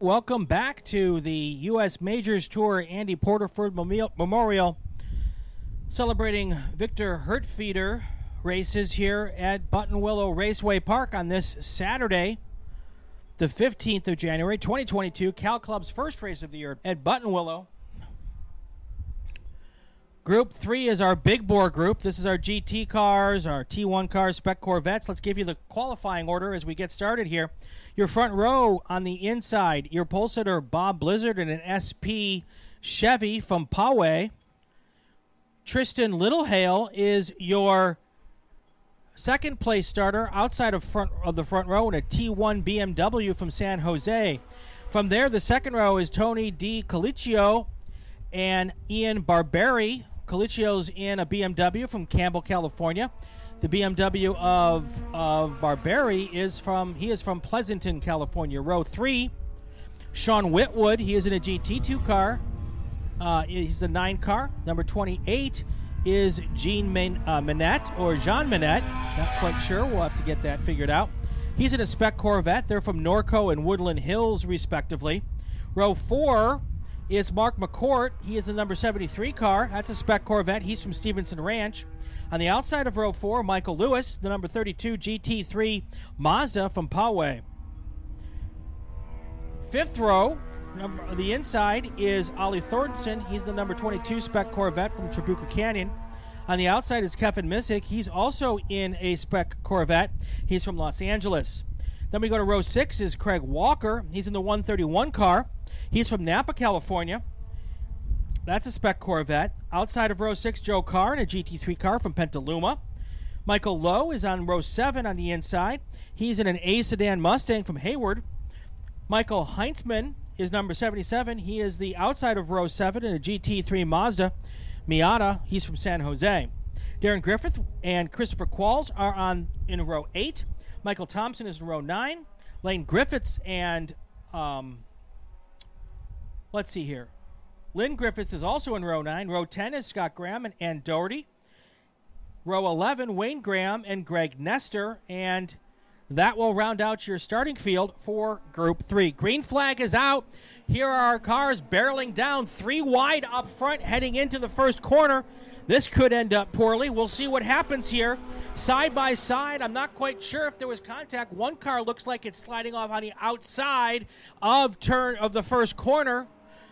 Welcome back to the U.S. Majors Tour Andy Porterfield Memorial, celebrating Victor Hertfeeder races here at Buttonwillow Raceway Park on this Saturday, the 15th of January, 2022. Cal Club's first race of the year at Buttonwillow. Group three is our big bore group. This is our GT cars, our T1 cars, spec Corvettes. Let's give you the qualifying order as we get started here. Your front row on the inside, your pole sitter Bob Blizzard and an SP Chevy from Poway. Tristan Littlehale is your second place starter outside of front of the front row in a T1 BMW from San Jose. From there, the second row is Tony D. Colicchio and Ian Barberi Colicchio's in a BMW from Campbell, California. The BMW of of Barberi is from he is from Pleasanton, California. Row three, Sean Whitwood. He is in a GT2 car. Uh, he's a nine car. Number 28 is Jean Min, uh, Minette or Jean Minette. Not quite sure. We'll have to get that figured out. He's in a spec Corvette. They're from Norco and Woodland Hills, respectively. Row four is Mark McCourt. He is the number 73 car. That's a spec Corvette. He's from Stevenson Ranch. On the outside of row four, Michael Lewis, the number 32 GT3 Mazda from Poway. Fifth row, number, the inside is Ollie Thornton. He's the number 22 spec Corvette from Trabuco Canyon. On the outside is Kevin Missig. He's also in a spec Corvette. He's from Los Angeles. Then we go to row six is Craig Walker. He's in the 131 car. He's from Napa, California. That's a spec Corvette. Outside of row six, Joe Carr in a GT3 car from Petaluma. Michael Lowe is on row seven on the inside. He's in an A sedan Mustang from Hayward. Michael Heintzman is number 77. He is the outside of row seven in a GT3 Mazda Miata. He's from San Jose. Darren Griffith and Christopher Qualls are on in row eight. Michael Thompson is in row nine. Lane Griffiths and um, Let's see here. Lynne Griffiths is also in row 9. Row 10 is Scott Graham and Ann Doherty. Row 11, Wayne Graham and Greg Nester. And that will round out your starting field for Group 3. Green flag is out. Here are our cars barreling down three wide up front heading into the first corner. This could end up poorly. We'll see what happens here. Side by side, I'm not quite sure if there was contact. One car looks like it's sliding off on the outside of turn of the first corner.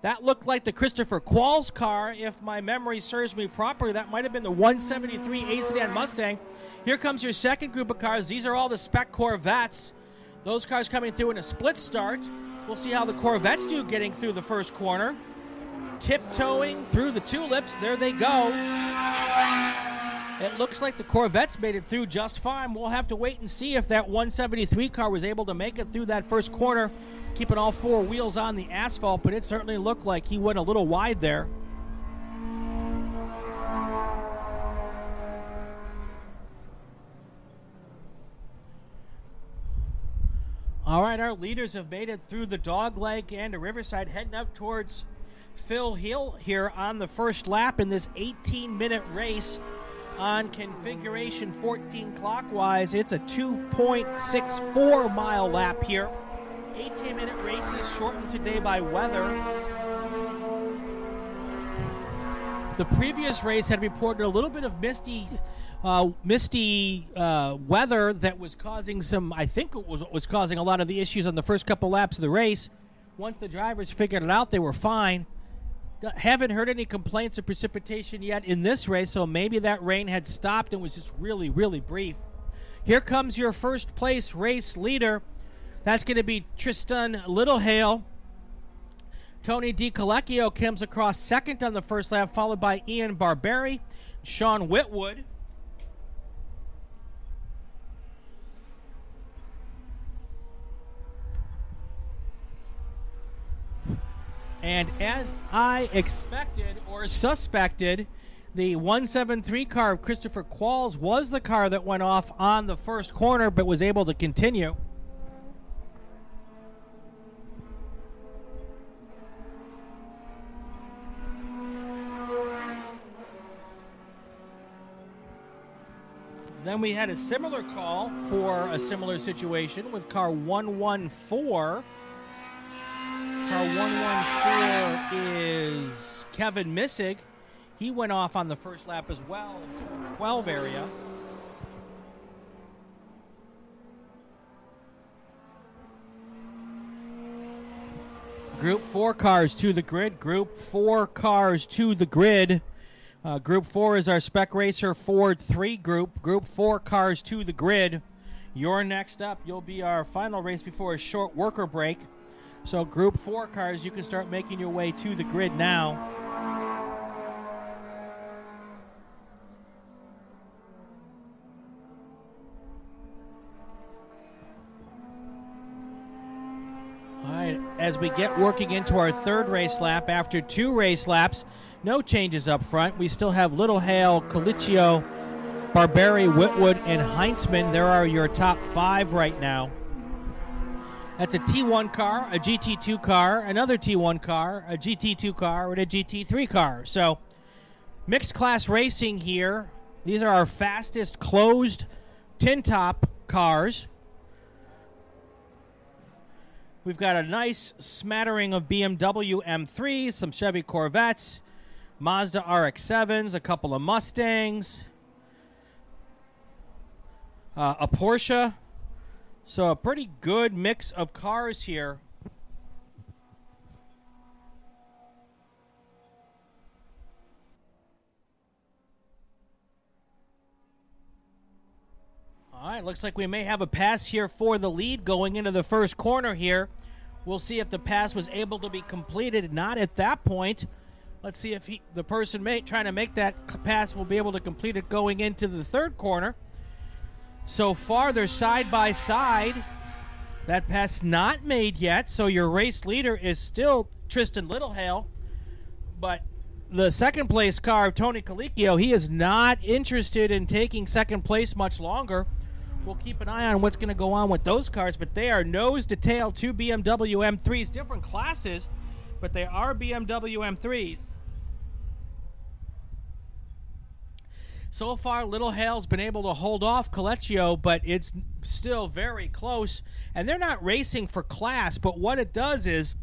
That looked like the Christopher Qualls car, if my memory serves me properly. That might have been the 173 A sedan Mustang. Here comes your second group of cars. These are all the spec Corvettes. Those cars coming through in a split start. We'll see how the Corvettes do getting through the first corner. Tiptoeing through the tulips. There they go. It looks like the Corvettes made it through just fine. We'll have to wait and see if that 173 car was able to make it through that first corner keeping all four wheels on the asphalt, but it certainly looked like he went a little wide there. All right, our leaders have made it through the dog leg and the Riverside, heading up towards Phil Hill here on the first lap in this 18 minute race on configuration 14 clockwise. It's a 2.64 mile lap here. 18 minute races shortened today by weather. The previous race had reported a little bit of misty, uh, misty uh, weather that was causing some. I think it was was causing a lot of the issues on the first couple laps of the race. Once the drivers figured it out, they were fine. Haven't heard any complaints of precipitation yet in this race, so maybe that rain had stopped and was just really, really brief. Here comes your first place race leader. That's going to be Tristan Littlehale. Tony D. Colicchio comes across second on the first lap, followed by Ian Barberi, Sean Whitwood. And as I expected or suspected, the 173 car of Christopher Qualls was the car that went off on the first corner but was able to continue. Then we had a similar call for a similar situation with car 114. Is Kevin Missig. He went off on the first lap as well in turn 12 area. Group four cars to the grid. Group four cars to the grid. Uh, group four is our Spec Racer Ford 3 group. Group four cars to the grid. You're next up. You'll be our final race before a short worker break. So, group four cars, you can start making your way to the grid now. All right, as we get working into our third race lap, after two race laps, no changes up front. We still have Littlehale, Colicchio, Barberi, Whitwood, and Heintzman. There are your top five right now. That's a T1 car, a GT2 car, another T1 car, a GT2 car, and a GT3 car. So, mixed class racing here. These are our fastest closed tin top cars. We've got a nice smattering of BMW M3s, some Chevy Corvettes, Mazda RX 7s, a couple of Mustangs, uh, a Porsche. So, a pretty good mix of cars here. All right, looks like we may have a pass here for the lead going into the first corner here. We'll see if the pass was able to be completed. Not at that point. Let's see if he, the person may, trying to make that pass will be able to complete it going into the third corner. So far, they're side by side. That pass not made yet, so your race leader is still Tristan Littlehale. But the second place car of Tony Colicchio, he is not interested in taking second place much longer. We'll keep an eye on what's going to go on with those cars, but they are nose to tail two BMW M3s, different classes, but they are BMW M3s. So far, Littlehale's been able to hold off Colicchio, but it's still very close. And they're not racing for class, but what it does is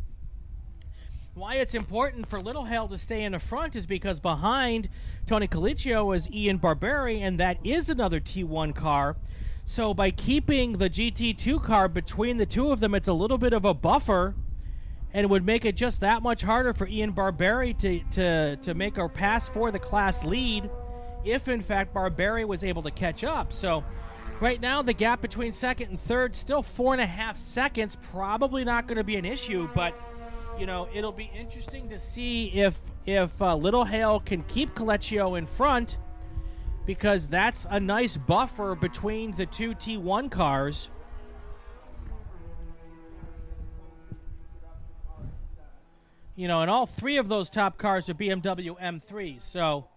why it's important for Littlehale to stay in the front is because behind Tony Colicchio is Ian Barberi, and that is another T1 car. So by keeping the GT2 car between the two of them, it's a little bit of a buffer and it would make it just that much harder for Ian Barberi to, to, to make a pass for the class lead if, in fact, Barberi was able to catch up. So right now, the gap between second and third, still four and a half seconds. Probably not going to be an issue, but you know, it'll be interesting to see if if uh, Littlehale can keep Colicchio in front because that's a nice buffer between the two T1 cars. You know, and all three of those top cars are BMW M3s. So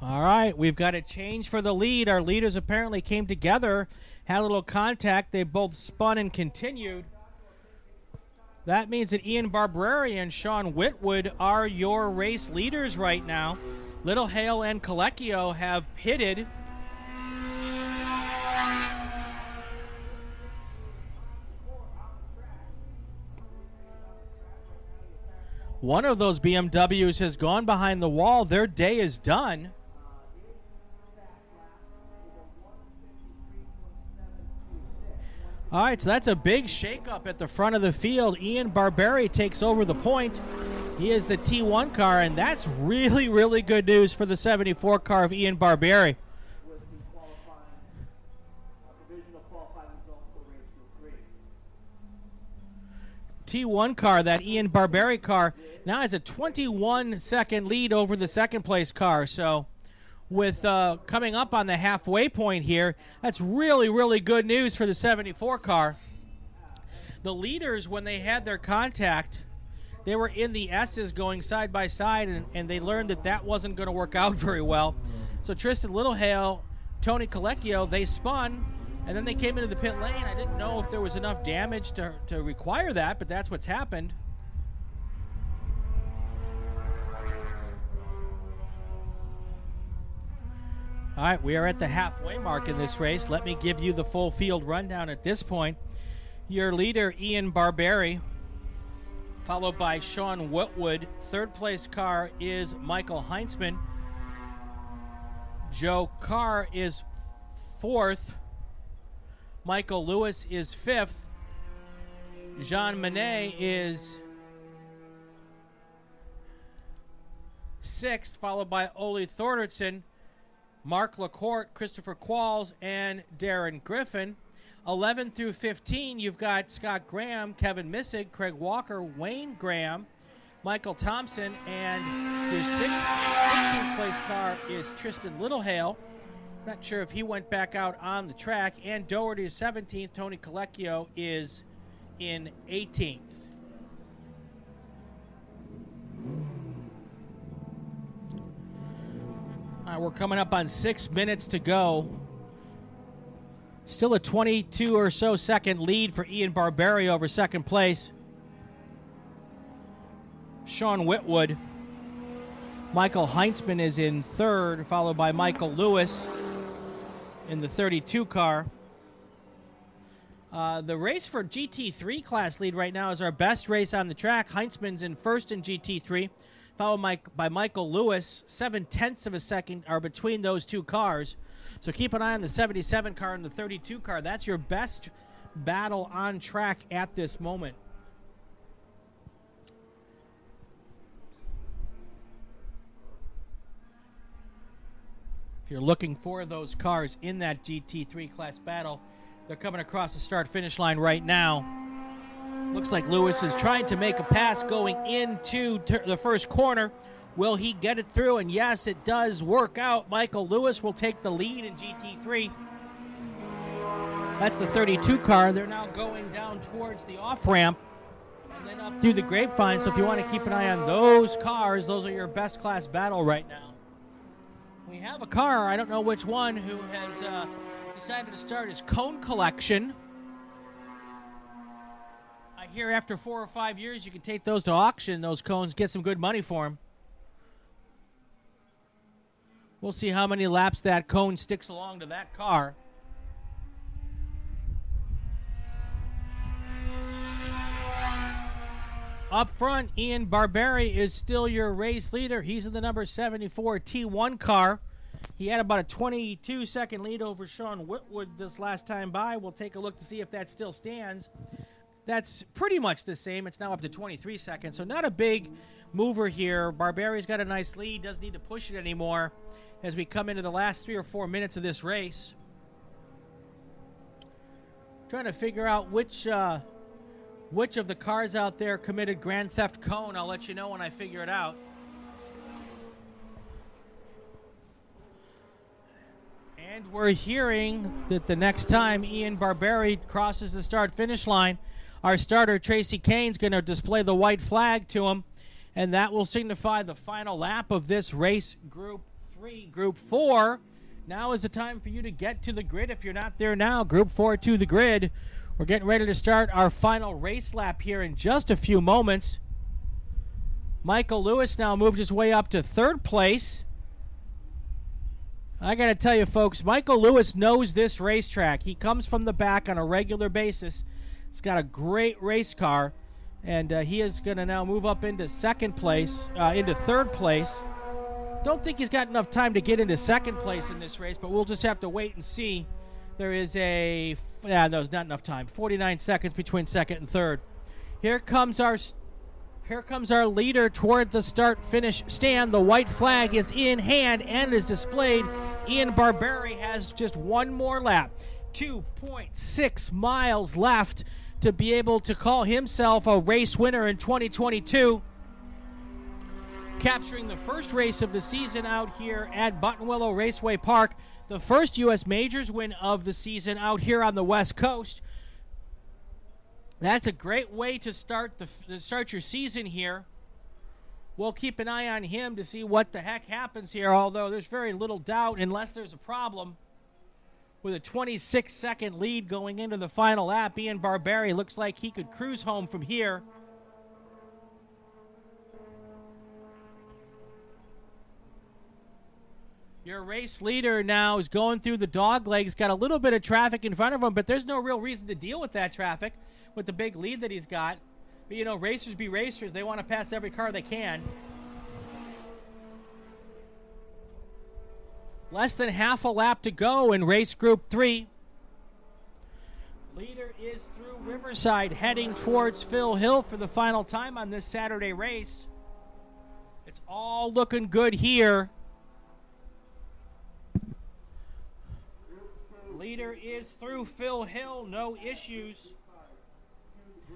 All right, we've got a change for the lead. Our leaders apparently came together, had a little contact. They both spun and continued. That means that Ian Barberi and Sean Whitwood are your race leaders right now. Littlehale and Colicchio have pitted. One of those BMWs has gone behind the wall. Their day is done. All right, so that's a big shakeup at the front of the field. Ian Barberi takes over the point. He is the T1 car, and that's really, really good news for the 74 car of Ian Barberi. T1 car, that Ian Barberi car, now has a 21 second lead over the second place car. So, with uh, coming up on the halfway point here, that's really, really good news for the 74 car. The leaders, when they had their contact, they were in the S's going side by side, and, and they learned that that wasn't going to work out very well. So Tristan Littlehale, Tony Colicchio, they spun, and then they came into the pit lane. I didn't know if there was enough damage to, to require that, but that's what's happened. All right, we are at the halfway mark in this race. Let me give you the full field rundown at this point. Your leader, Ian Barberi, followed by Sean Whitwood. Third place car is Michael Heintzman. Joe Carr is fourth. Michael Lewis is fifth. Jean Manet is sixth, followed by Oli Thordarson. Marc LaCorte, Christopher Qualls, and Darren Griffin. 11 through 15, you've got Scott Graham, Kevin Missig, Craig Walker, Wayne Graham, Michael Thompson, and your sixth, 16th place car is Tristan Littlehale. Not sure if he went back out on the track. Ann Doherty is 17th. Tony Colicchio is in 18th. All right, we're coming up on six minutes to go. Still a 22 or so second lead for Ian Barberi over second place. Sean Whitwood. Michael Heintzman is in third, followed by Michael Lewis in the 32 car. Uh, the race for GT3 class lead right now is our best race on the track. Heintzman's in first in GT3 followed by, by Michael Lewis. Seven tenths of a second are between those two cars. So keep an eye on the 77 car and the 32 car. That's your best battle on track at this moment. If you're looking for those cars in that GT3 class battle, they're coming across the start finish line right now. Looks like Lewis is trying to make a pass going into ter- the first corner. Will he get it through? And yes, it does work out. Michael Lewis will take the lead in GT3. That's the 32 car. They're now going down towards the off ramp and then up through the grapevine. So if you want to keep an eye on those cars, those are your best class battle right now. We have a car, I don't know which one, who has uh, decided to start his cone collection here after four or five years, you can take those to auction, those cones, get some good money for them. We'll see how many laps that cone sticks along to that car. Up front, Ian Barberi is still your race leader. He's in the number 74 T1 car. He had about a 22 second lead over Sean Whitwood this last time by. We'll take a look to see if that still stands that's pretty much the same. It's now up to 23 seconds, so not a big mover here. Barberi's got a nice lead, doesn't need to push it anymore as we come into the last three or four minutes of this race. Trying to figure out which uh, which of the cars out there committed Grand Theft Cone. I'll let you know when I figure it out. And we're hearing that the next time Ian Barberi crosses the start finish line, our starter, Tracy Kane's going to display the white flag to him, and that will signify the final lap of this race, Group 3. Group 4, now is the time for you to get to the grid if you're not there now. Group 4 to the grid. We're getting ready to start our final race lap here in just a few moments. Michael Lewis now moved his way up to third place. I got to tell you, folks, Michael Lewis knows this racetrack. He comes from the back on a regular basis. He's got a great race car, and uh, he is going to now move up into second place, uh, into third place. Don't think he's got enough time to get into second place in this race, but we'll just have to wait and see. There is a yeah, no, it's not enough time. 49 seconds between second and third. Here comes our here comes our leader toward the start finish stand. The white flag is in hand and is displayed. Ian Barberi has just one more lap. 2.6 miles left to be able to call himself a race winner in 2022. Capturing the first race of the season out here at Buttonwillow Raceway Park, the first U.S. Majors win of the season out here on the West Coast. That's a great way to start the to start your season here. We'll keep an eye on him to see what the heck happens here, although there's very little doubt, unless there's a problem. With a 26 second lead going into the final lap, Ian Barberi looks like he could cruise home from here. Your race leader now is going through the dog legs, got a little bit of traffic in front of him, but there's no real reason to deal with that traffic with the big lead that he's got. But you know, racers be racers. They want to pass every car they can. Less than half a lap to go in race group three. Leader is through Riverside, heading towards Phil Hill for the final time on this Saturday race. It's all looking good here. Leader is through Phil Hill, no issues.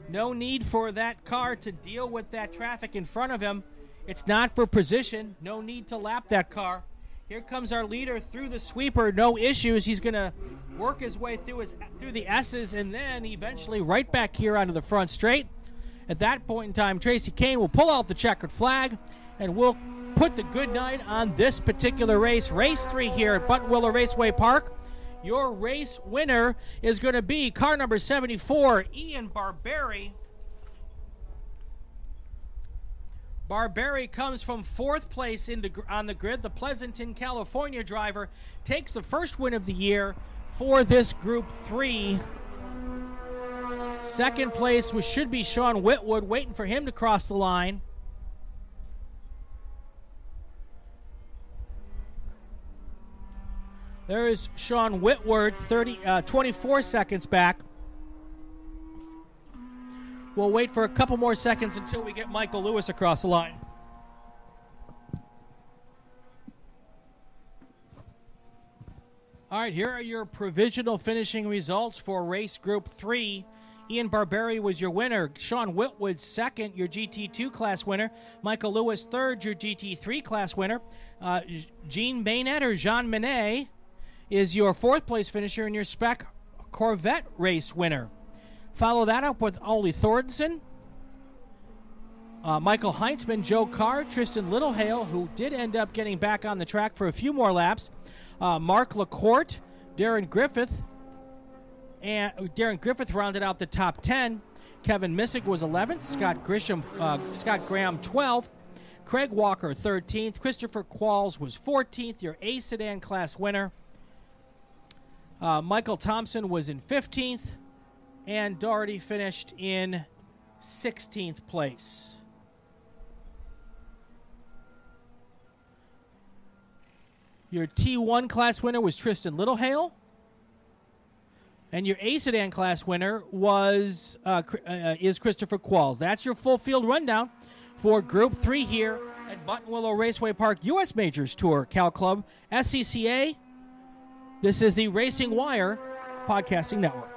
No need for that car to deal with that traffic in front of him. It's not for position. No need to lap that car. Here comes our leader through the sweeper. No issues. He's going to work his way through his through the S's and then eventually right back here onto the front straight. At that point in time, Tracy Kane will pull out the checkered flag and we'll put the good night on this particular race. Race three here at Buttonwillow Raceway Park. Your race winner is going to be car number 74, Ian Barberi. Barberi comes from fourth place on the grid. The Pleasanton, California driver takes the first win of the year for this Group 3. Second place was, should be Sean Whitwood, waiting for him to cross the line. There is Sean Whitworth, 30, uh, 24 seconds back. We'll wait for a couple more seconds until we get Michael Lewis across the line. All right, here are your provisional finishing results for race group three. Ian Barberi was your winner. Sean Whitwood, second, your GT2 class winner. Michael Lewis, third, your GT3 class winner. Uh, Jean Baynett or Jean Minet is your fourth place finisher and your spec Corvette race winner. Follow that up with Ollie Thornton, uh, Michael Heintzman, Joe Carr, Tristan Littlehale, who did end up getting back on the track for a few more laps, uh, Marc LaCorte, Darren Griffith, and Darren Griffith rounded out the top 10. Kevin Missig was 11th, Scott Grisham, uh, Scott Graham 12th, Craig Walker 13th, Christopher Qualls was 14th, your A sedan class winner. Uh, Michael Thompson was in 15th, Ann Doherty finished in 16th place. Your T1 class winner was Tristan Littlehale. And your A sedan class winner was uh, uh, is Christopher Qualls. That's your full field rundown for Group Three here at Buttonwillow Raceway Park U.S. Majors Tour Cal Club SCCA this is the Racing Wire Podcasting Network.